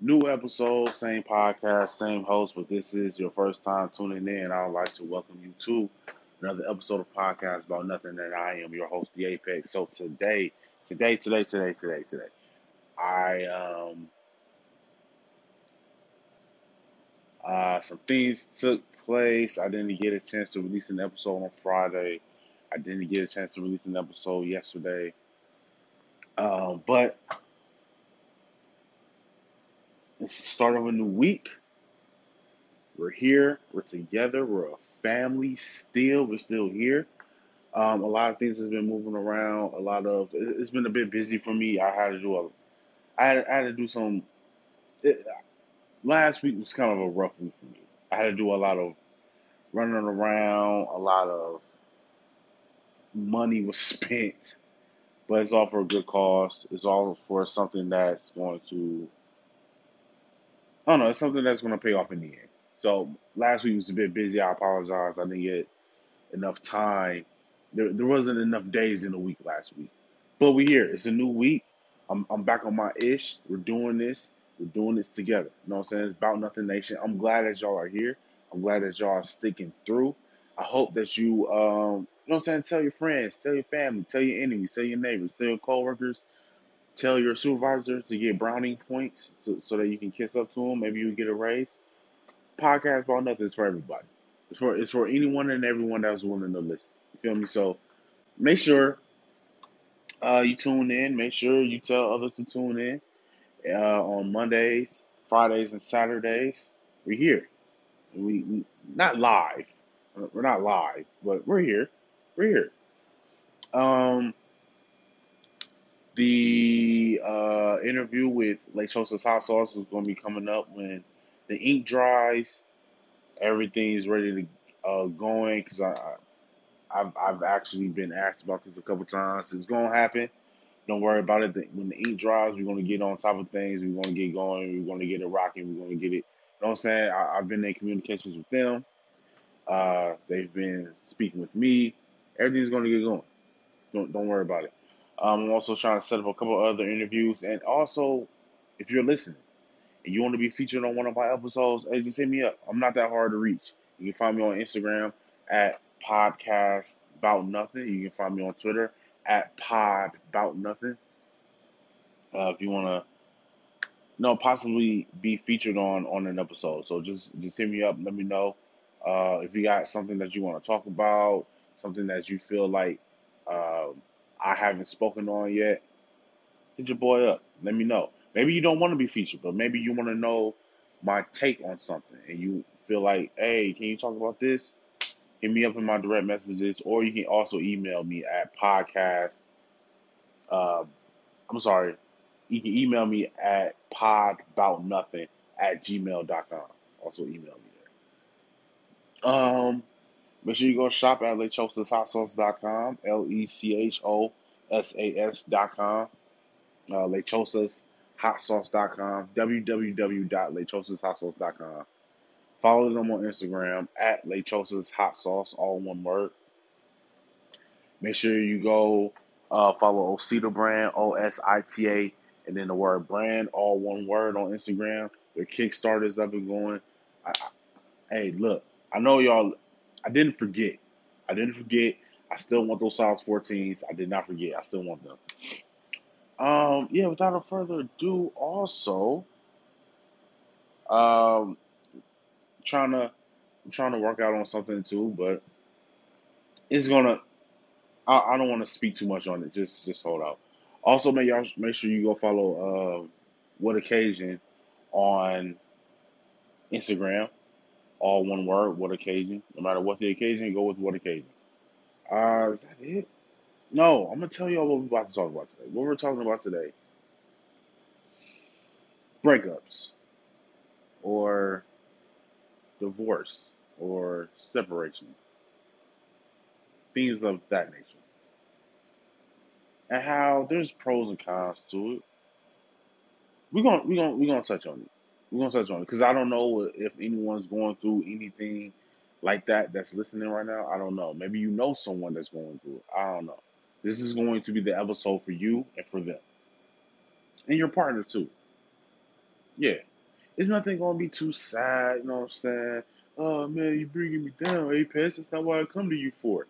New episode, same podcast, same host, but this is your first time tuning in. I would like to welcome you to another episode of podcast about nothing that I am your host, the Apex. So today, today, today, today, today, today, I um uh some things took place. I didn't get a chance to release an episode on Friday. I didn't get a chance to release an episode yesterday. Um, but it's the start of a new week. We're here. We're together. We're a family still. We're still here. Um, a lot of things has been moving around. A lot of it's been a bit busy for me. I had to do a, I had, I had to do some. It, last week was kind of a rough week for me. I had to do a lot of running around. A lot of money was spent, but it's all for a good cause. It's all for something that's going to I don't know. It's something that's going to pay off in the end. So last week was a bit busy. I apologize. I didn't get enough time. There, there wasn't enough days in the week last week. But we're here. It's a new week. I'm, I'm back on my ish. We're doing this. We're doing this together. You know what I'm saying? It's about nothing nation. I'm glad that y'all are here. I'm glad that y'all are sticking through. I hope that you, um, you know what I'm saying? Tell your friends, tell your family, tell your enemies, tell your neighbors, tell your coworkers, Tell your supervisor to get brownie points so, so that you can kiss up to them. Maybe you get a raise. Podcast about nothing is for everybody. It's for it's for anyone and everyone that's willing to listen. You feel me? So make sure uh, you tune in. Make sure you tell others to tune in uh, on Mondays, Fridays, and Saturdays. We're here. We, we not live. We're not live, but we're here. We're here. Um, the uh, interview with Lechosa's Hot Sauce is going to be coming up when the ink dries. Everything is ready to uh, going because I, I, have I've actually been asked about this a couple times. It's going to happen. Don't worry about it. When the ink dries, we're going to get on top of things. We're going to get going. We're going to get it rocking. We're going to get it. You know what I'm saying? I, have been in communications with them. Uh, they've been speaking with me. Everything's going to get going. Don't don't worry about it. Um, I'm also trying to set up a couple other interviews, and also, if you're listening and you want to be featured on one of my episodes, hey, just hit me up. I'm not that hard to reach. You can find me on Instagram at podcast about nothing. You can find me on Twitter at pod about nothing. Uh, if you want to, no, possibly be featured on on an episode. So just just hit me up. Let me know uh, if you got something that you want to talk about, something that you feel like. Um, I haven't spoken on yet, hit your boy up. Let me know. Maybe you don't want to be featured, but maybe you want to know my take on something and you feel like, hey, can you talk about this? Hit me up in my direct messages, or you can also email me at podcast. Uh, I'm sorry, you can email me at podboutnothing at gmail.com. Also email me there. Um, Make sure you go shop at lechosashotsauce.com, L E C H O S A S.com, uh, lechosashotsauce.com, www.lechosashotsauce.com. Follow them on Instagram at Lechosas Hot Sauce, all one word. Make sure you go uh, follow Osita Brand, O S I T A, and then the word brand, all one word on Instagram. Their Kickstarter's up and going. I, I, hey, look, I know y'all I didn't forget. I didn't forget. I still want those size 14s. I did not forget. I still want them. Um, yeah, without a further ado, also, um, trying to, I'm trying to work out on something too, but it's gonna. I, I don't want to speak too much on it. Just, just hold out. Also, make y'all make sure you go follow uh, what occasion on Instagram all one word, what occasion. No matter what the occasion, go with what occasion. Uh, is that it? No, I'm gonna tell y'all what we're about to talk about today. What we're talking about today. Breakups. or divorce or separation, things of that nature, and how there's pros and cons to it. We're gonna we gonna we gonna touch on it. We're gonna touch on it because I don't know if anyone's going through anything like that that's listening right now. I don't know. Maybe you know someone that's going through it. I don't know. This is going to be the episode for you and for them. And your partner too. Yeah. It's nothing gonna be too sad, you know what I'm saying? Oh man, you bringing me down, Apex. That's not what I come to you for.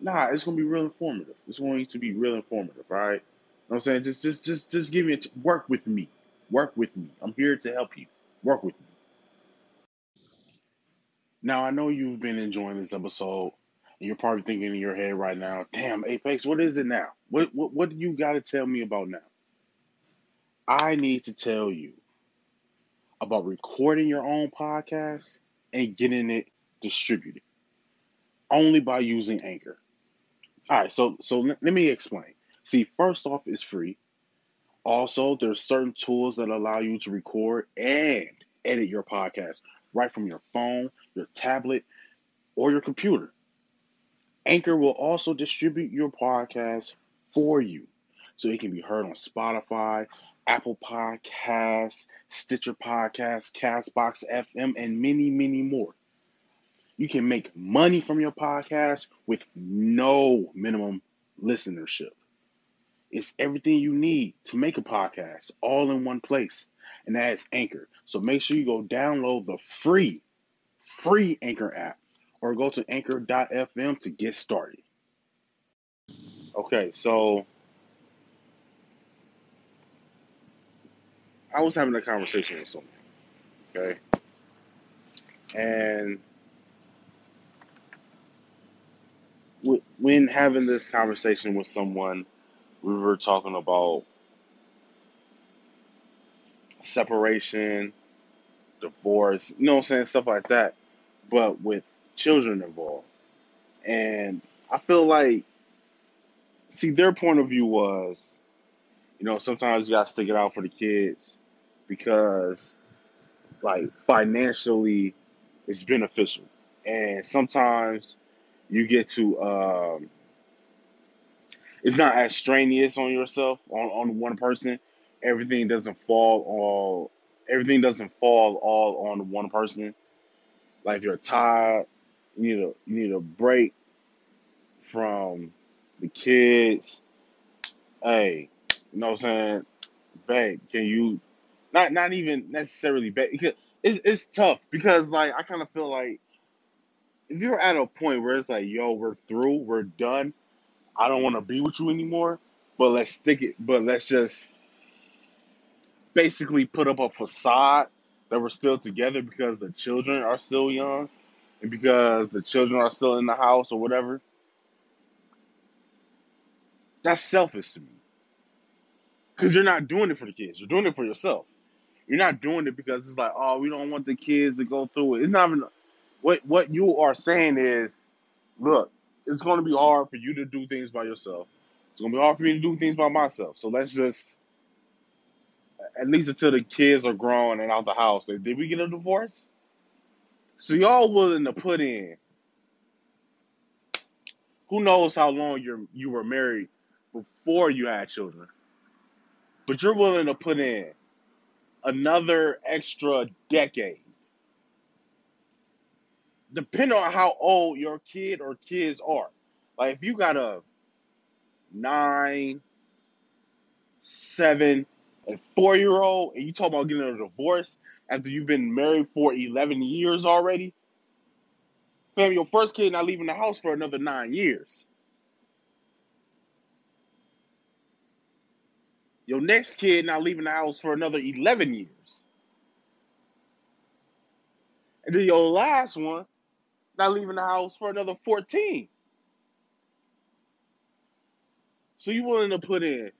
Nah, it's gonna be real informative. It's going to be real informative, all right? You know what I'm saying? Just just just just give me a t- work with me. Work with me. I'm here to help you. Work with me. Now I know you've been enjoying this episode, and you're probably thinking in your head right now, damn, Apex, what is it now? What what what do you gotta tell me about now? I need to tell you about recording your own podcast and getting it distributed only by using Anchor. All right, so so let me explain. See, first off, it's free. Also, there's certain tools that allow you to record and edit your podcast right from your phone, your tablet, or your computer. Anchor will also distribute your podcast for you so it can be heard on Spotify, Apple Podcasts, Stitcher Podcasts, Castbox FM, and many, many more. You can make money from your podcast with no minimum listenership. It's everything you need to make a podcast all in one place, and that is Anchor. So make sure you go download the free, free Anchor app or go to anchor.fm to get started. Okay, so I was having a conversation with someone, okay? And when having this conversation with someone, we were talking about separation, divorce, you know what I'm saying, stuff like that, but with children involved. And I feel like, see, their point of view was, you know, sometimes you gotta stick it out for the kids because, like, financially, it's beneficial. And sometimes you get to, um, it's not as strenuous on yourself, on, on one person. Everything doesn't fall all, everything doesn't fall all on one person. Like, you're tired, you need a, you need a break from the kids. Hey, you know what I'm saying? Babe, can you not not even necessarily babe because it's it's tough because like I kind of feel like if you're at a point where it's like, yo, we're through, we're done. I don't want to be with you anymore, but let's stick it. But let's just basically put up a facade that we're still together because the children are still young and because the children are still in the house or whatever. That's selfish to me because you're not doing it for the kids. You're doing it for yourself. You're not doing it because it's like, oh, we don't want the kids to go through it. It's not even what what you are saying is, look, it's going to be hard for you to do things by yourself. It's going to be hard for me to do things by myself. So let's just, at least until the kids are grown and out the house. Like, did we get a divorce? So y'all willing to put in? Who knows how long you you were married before you had children? But you're willing to put in another extra decade, depending on how old your kid or kids are. Like if you got a nine, seven, and four year old, and you talk about getting a divorce after you've been married for eleven years already, fam, your first kid not leaving the house for another nine years. Your next kid not leaving the house for another eleven years, and then your last one not leaving the house for another fourteen. So you're willing to put in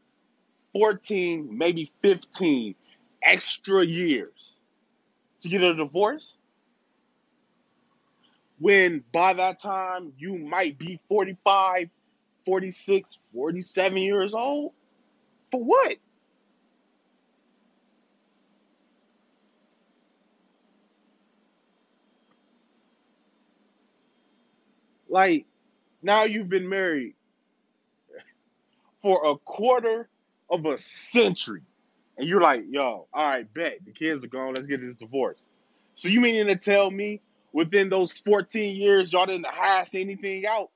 14, maybe 15 extra years to get a divorce when by that time you might be 45, 46, 47 years old? For what? Like now you've been married for a quarter of a century. And you're like, yo, all right, bet. The kids are gone. Let's get this divorce. So you meaning to tell me within those 14 years y'all didn't hash anything out?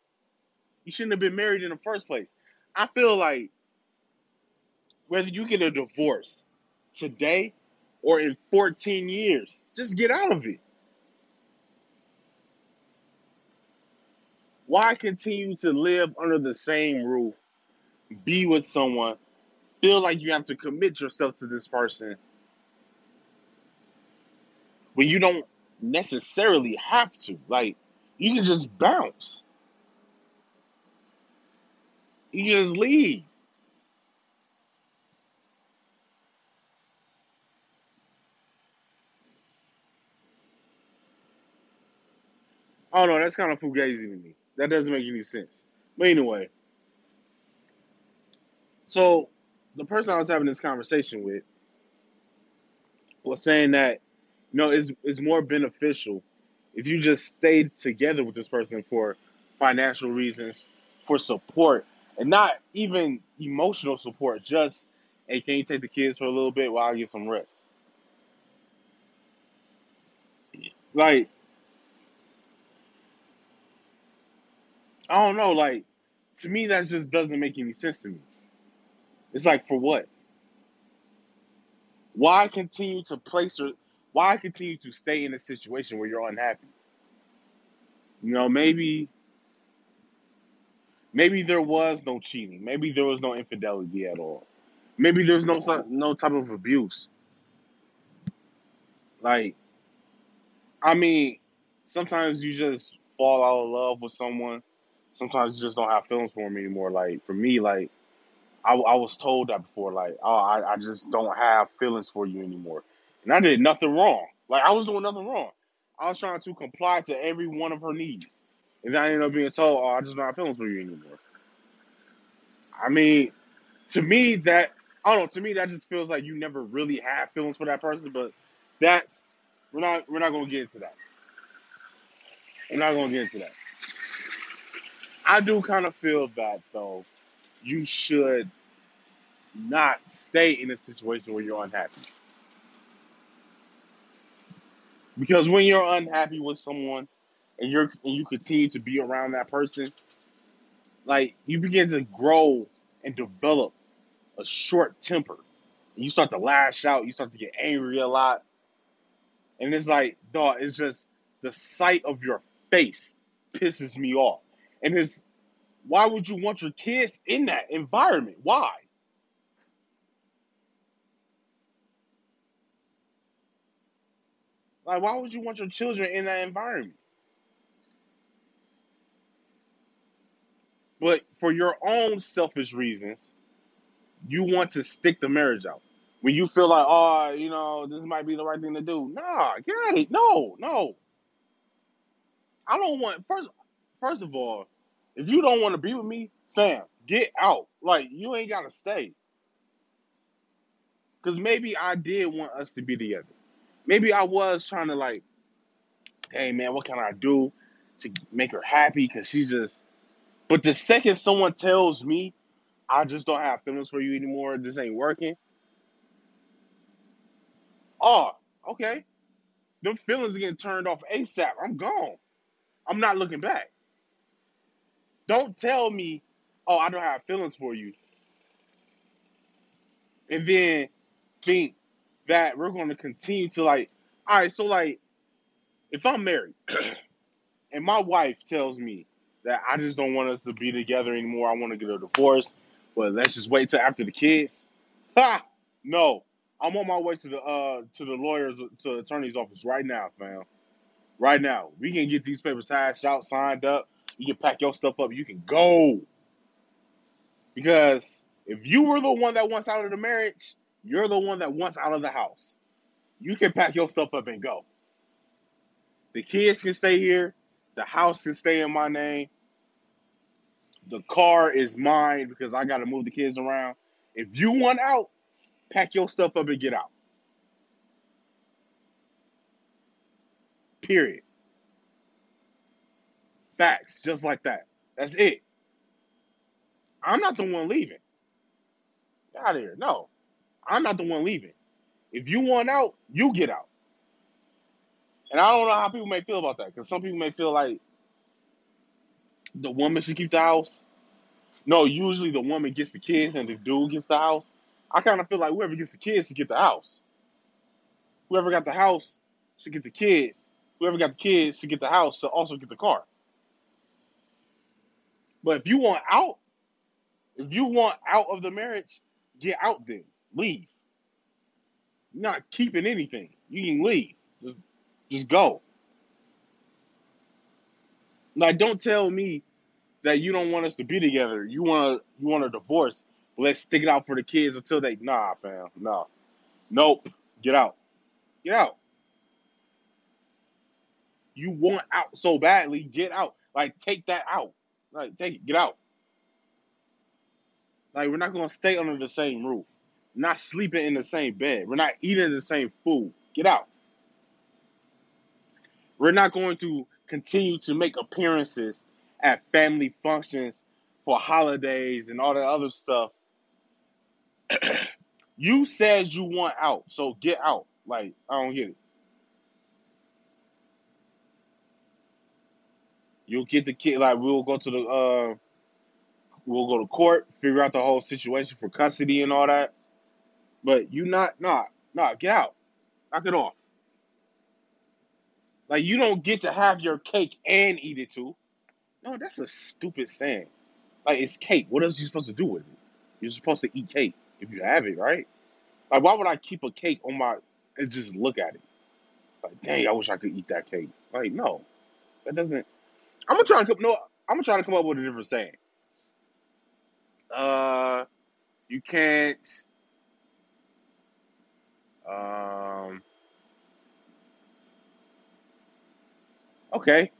You shouldn't have been married in the first place. I feel like whether you get a divorce today or in 14 years, just get out of it. Why continue to live under the same roof, be with someone, feel like you have to commit yourself to this person when you don't necessarily have to? Like, you can just bounce. You can just leave. Oh don't. That's kind of fugazi to me. That doesn't make any sense. But anyway, so the person I was having this conversation with was saying that you know it's it's more beneficial if you just stayed together with this person for financial reasons, for support, and not even emotional support. Just hey, can you take the kids for a little bit while I get some rest? Like I don't know. Like to me, that just doesn't make any sense to me. It's like for what? Why continue to place or why continue to stay in a situation where you're unhappy? You know, maybe maybe there was no cheating. Maybe there was no infidelity at all. Maybe there's no no type of abuse. Like, I mean, sometimes you just fall out of love with someone. Sometimes you just don't have feelings for them anymore. Like for me, like I, I was told that before. Like, oh, I, I just don't have feelings for you anymore. And I did nothing wrong. Like, I was doing nothing wrong. I was trying to comply to every one of her needs. And I ended up being told, oh, I just don't have feelings for you anymore. I mean, to me, that, I don't know, to me, that just feels like you never really had feelings for that person. But that's, we're not, we're not to get into that. We're not to get into that. I do kind of feel that, though, you should not stay in a situation where you're unhappy. Because when you're unhappy with someone and you're and you continue to be around that person, like you begin to grow and develop a short temper. And you start to lash out, you start to get angry a lot. And it's like, dog, it's just the sight of your face pisses me off. And it's why would you want your kids in that environment? Why? Like, why would you want your children in that environment? But for your own selfish reasons, you want to stick the marriage out. When you feel like, oh, you know, this might be the right thing to do. Nah, get out of it. No, no. I don't want first first of all, if you don't want to be with me, fam, get out. Like you ain't gotta stay. Cause maybe I did want us to be together. Maybe I was trying to like, hey man, what can I do to make her happy? Cause she just but the second someone tells me I just don't have feelings for you anymore, this ain't working. Oh, okay. Them feelings are getting turned off ASAP. I'm gone. I'm not looking back. Don't tell me, oh, I don't have feelings for you. And then think that we're going to continue to like, all right, so like, if I'm married and my wife tells me that I just don't want us to be together anymore, I want to get a divorce, but let's just wait till after the kids. Ha! No. I'm on my way to the uh to the lawyer's to the attorney's office right now, fam. Right now. We can get these papers hashed out, signed up. You can pack your stuff up. You can go. Because if you were the one that wants out of the marriage, you're the one that wants out of the house. You can pack your stuff up and go. The kids can stay here. The house can stay in my name. The car is mine because I got to move the kids around. If you want out, pack your stuff up and get out. Period. Facts, just like that. That's it. I'm not the one leaving. Get out of here. No, I'm not the one leaving. If you want out, you get out. And I don't know how people may feel about that because some people may feel like the woman should keep the house. No, usually the woman gets the kids and the dude gets the house. I kind of feel like whoever gets the kids should get the house. Whoever got the house should get the kids. Whoever got the kids should get the house should also get the car. But if you want out, if you want out of the marriage, get out then. Leave. You're not keeping anything. You can leave. Just just go. Like don't tell me that you don't want us to be together. You want you want a divorce. Let's stick it out for the kids until they nah, fam. Nah. Nope. Get out. Get out. You want out so badly, get out. Like take that out. Like take it, get out. Like we're not gonna stay under the same roof. We're not sleeping in the same bed. We're not eating the same food. Get out. We're not going to continue to make appearances at family functions for holidays and all that other stuff. you said you want out, so get out. Like, I don't get it. You'll get the kid like we'll go to the uh we'll go to court, figure out the whole situation for custody and all that. But you not nah, nah, get out. Knock it off. Like you don't get to have your cake and eat it too. No, that's a stupid saying. Like it's cake. What else are you supposed to do with it? You're supposed to eat cake if you have it, right? Like why would I keep a cake on my and just look at it? Like, dang, I wish I could eat that cake. Like, no. That doesn't I'm gonna try to come no, I'm gonna try to come up with a different saying. Uh you can't um okay.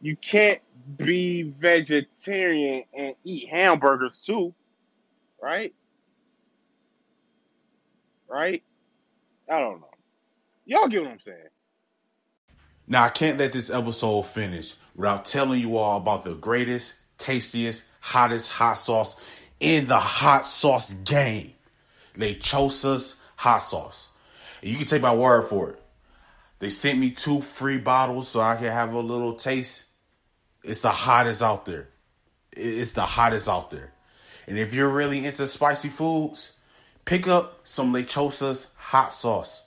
You can't be vegetarian and eat hamburgers too, right? Right? I don't know. Y'all get what I'm saying. Now, I can't let this episode finish without telling you all about the greatest, tastiest, hottest hot sauce in the hot sauce game. Lechosa's hot sauce. And you can take my word for it. They sent me two free bottles so I can have a little taste. It's the hottest out there. It's the hottest out there. And if you're really into spicy foods, pick up some Lechosa's hot sauce.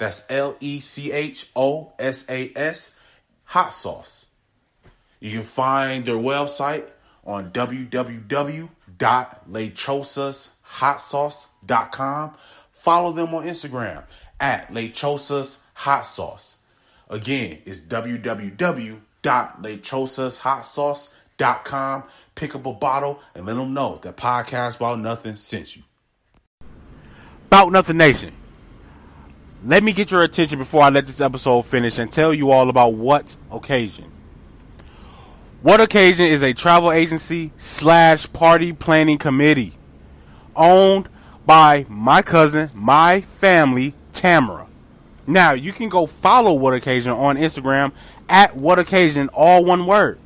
That's L E C H O S A S hot sauce. You can find their website on www.lechosashotsauce.com. Follow them on Instagram at Lechosas Hot Sauce. Again, it's www.lechosashotsauce.com. Pick up a bottle and let them know that Podcast About Nothing sent you. About Nothing Nation. Let me get your attention before I let this episode finish and tell you all about What Occasion. What Occasion is a travel agency slash party planning committee owned by my cousin, my family, Tamara. Now you can go follow What Occasion on Instagram at What Occasion, all one word.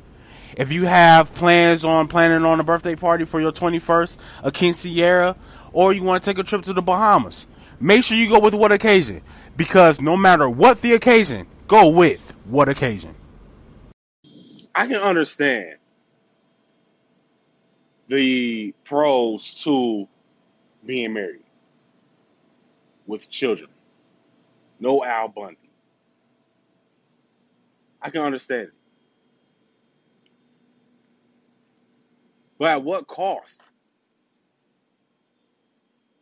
If you have plans on planning on a birthday party for your 21st, a quinceañera, or you want to take a trip to the Bahamas, make sure you go with What Occasion because no matter what the occasion, go with What Occasion. I can understand the pros to being married with children. No Al Bundy. I can understand. But at what cost?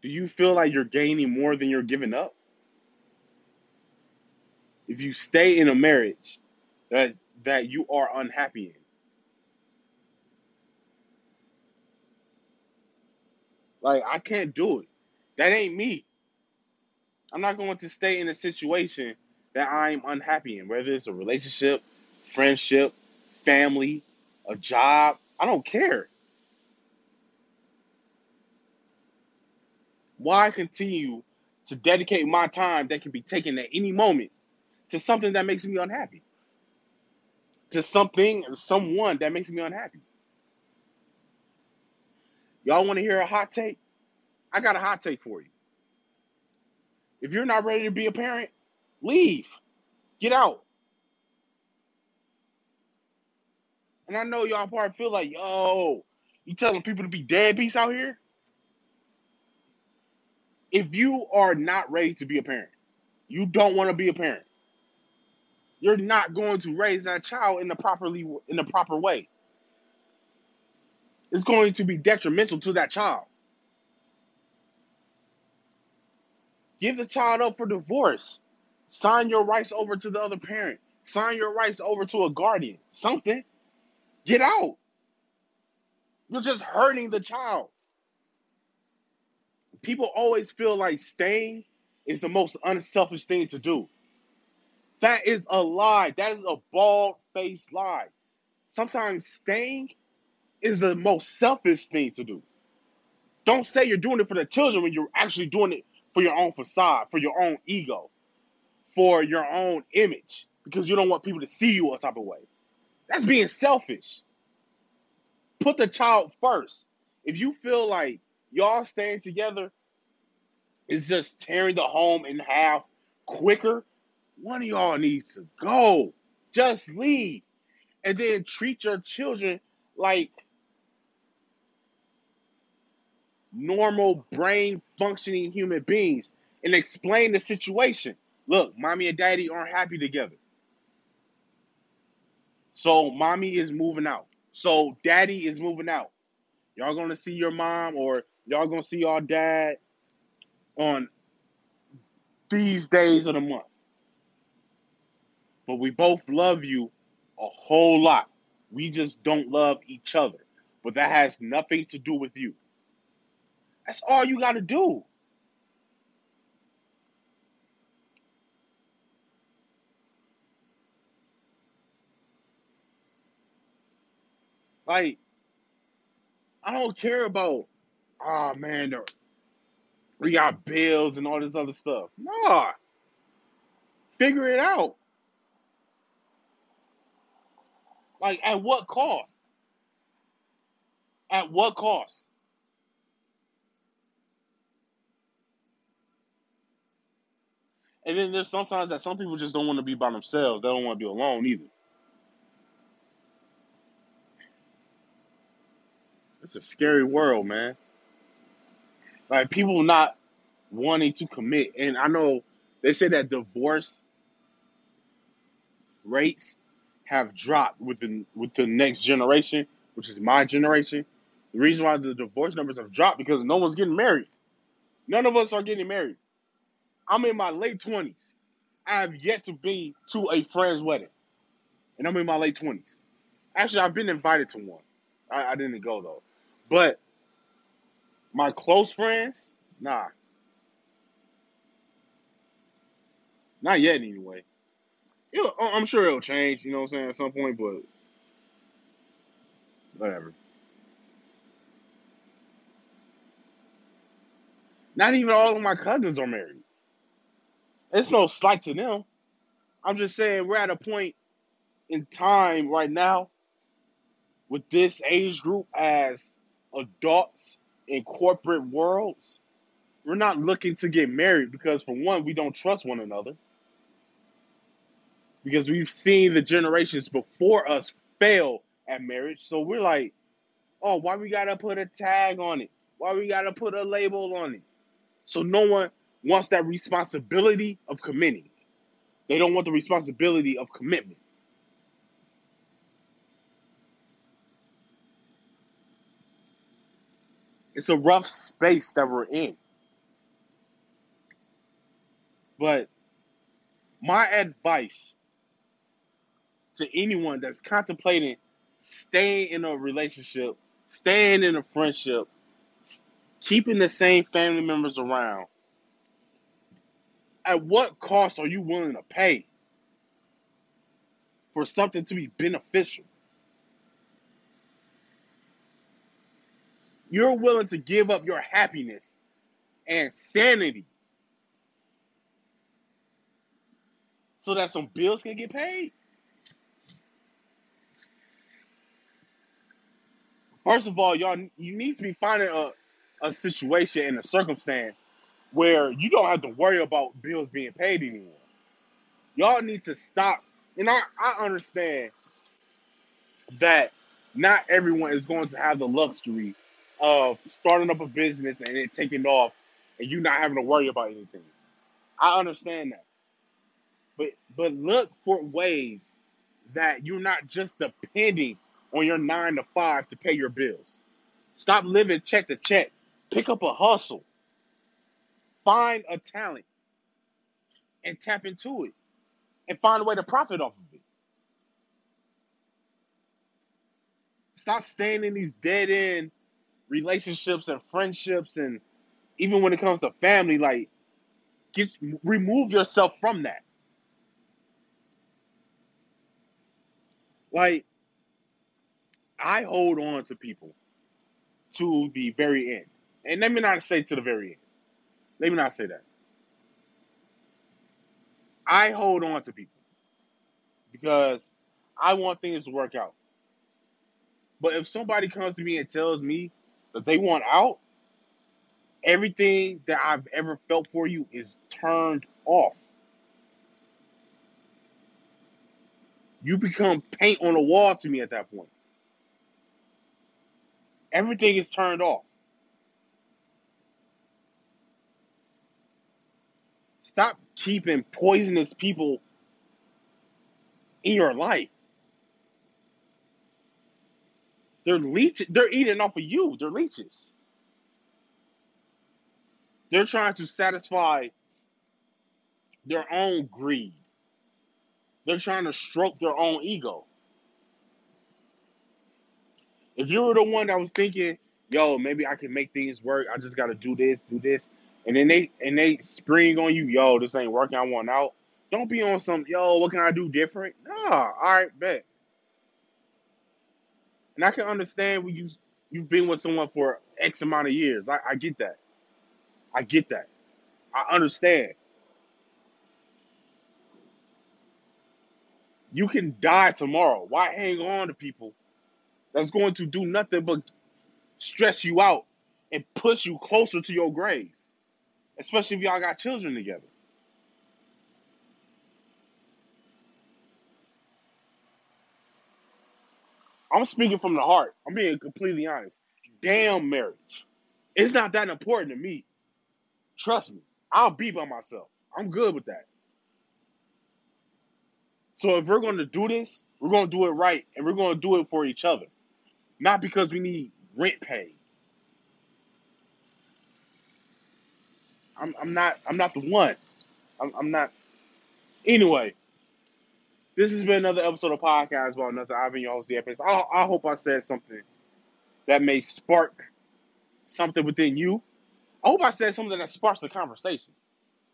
Do you feel like you're gaining more than you're giving up? If you stay in a marriage that that you are unhappy in. Like I can't do it. That ain't me. I'm not going to stay in a situation that I'm unhappy in, whether it's a relationship, friendship, family, a job. I don't care. Why continue to dedicate my time that can be taken at any moment to something that makes me unhappy? to something, someone that makes me unhappy. Y'all want to hear a hot take? I got a hot take for you. If you're not ready to be a parent, leave. Get out. And I know y'all probably feel like, yo, you telling people to be deadbeats out here? If you are not ready to be a parent, you don't want to be a parent. You're not going to raise that child in the properly in the proper way. It's going to be detrimental to that child. Give the child up for divorce. Sign your rights over to the other parent. Sign your rights over to a guardian. Something. Get out. You're just hurting the child. People always feel like staying is the most unselfish thing to do. That is a lie. That is a bald faced lie. Sometimes staying is the most selfish thing to do. Don't say you're doing it for the children when you're actually doing it for your own facade, for your own ego, for your own image, because you don't want people to see you a type of way. That's being selfish. Put the child first. If you feel like y'all staying together is just tearing the home in half quicker, one of y'all needs to go. Just leave. And then treat your children like normal brain functioning human beings and explain the situation. Look, mommy and daddy aren't happy together. So mommy is moving out. So daddy is moving out. Y'all gonna see your mom or y'all gonna see your dad on these days of the month. But we both love you a whole lot. We just don't love each other. But that has nothing to do with you. That's all you got to do. Like, I don't care about, oh man, we got bills and all this other stuff. Nah. Figure it out. Like, at what cost? At what cost? And then there's sometimes that some people just don't want to be by themselves. They don't want to be alone either. It's a scary world, man. Like people not wanting to commit. And I know they say that divorce rates have dropped with the with the next generation, which is my generation. The reason why the divorce numbers have dropped because no one's getting married. None of us are getting married. I'm in my late twenties. I have yet to be to a friend's wedding, and I'm in my late twenties. Actually, I've been invited to one. I, I didn't go though, but my close friends, nah, not yet anyway. It'll, I'm sure it'll change, you know what I'm saying, at some point, but whatever. Not even all of my cousins are married. It's no slight to them. I'm just saying we're at a point in time right now with this age group as adults in corporate worlds. We're not looking to get married because, for one, we don't trust one another. Because we've seen the generations before us fail at marriage. So we're like, oh, why we gotta put a tag on it? Why we gotta put a label on it? So no one wants that responsibility of committing. They don't want the responsibility of commitment. It's a rough space that we're in. But my advice to anyone that's contemplating staying in a relationship, staying in a friendship, keeping the same family members around, at what cost are you willing to pay for something to be beneficial? You're willing to give up your happiness and sanity so that some bills can get paid? First of all, y'all, you need to be finding a, a situation and a circumstance where you don't have to worry about bills being paid anymore. Y'all need to stop. And I, I understand that not everyone is going to have the luxury of starting up a business and it taking off and you not having to worry about anything. I understand that. But but look for ways that you're not just depending on your nine to five to pay your bills. Stop living check to check. Pick up a hustle. Find a talent and tap into it and find a way to profit off of it. Stop staying in these dead end relationships and friendships and even when it comes to family, like get remove yourself from that. Like I hold on to people to the very end. And let me not say to the very end. Let me not say that. I hold on to people because I want things to work out. But if somebody comes to me and tells me that they want out, everything that I've ever felt for you is turned off. You become paint on the wall to me at that point. Everything is turned off. Stop keeping poisonous people in your life. They're leech. They're eating off of you. They're leeches. They're trying to satisfy their own greed. They're trying to stroke their own ego. If you were the one that was thinking, yo, maybe I can make things work, I just gotta do this, do this, and then they and they spring on you, yo, this ain't working, I want out. Don't be on some, yo, what can I do different? Nah, all right, bet. And I can understand when you you've been with someone for X amount of years. I, I get that. I get that. I understand. You can die tomorrow. Why hang on to people that's going to do nothing but stress you out and push you closer to your grave? Especially if y'all got children together. I'm speaking from the heart. I'm being completely honest. Damn marriage. It's not that important to me. Trust me. I'll be by myself. I'm good with that. So if we're going to do this, we're going to do it right and we're going to do it for each other. Not because we need rent paid. I'm, I'm not I'm not the one. I'm, I'm not anyway. This has been another episode of podcast about nothing. I've been your host, DFS. I, I hope I said something that may spark something within you. I hope I said something that sparks the conversation.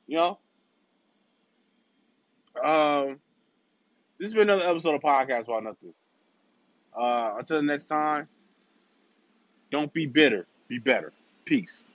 You know? Um, this has been another episode of Podcast About Nothing. Uh, until next time, don't be bitter, be better. Peace.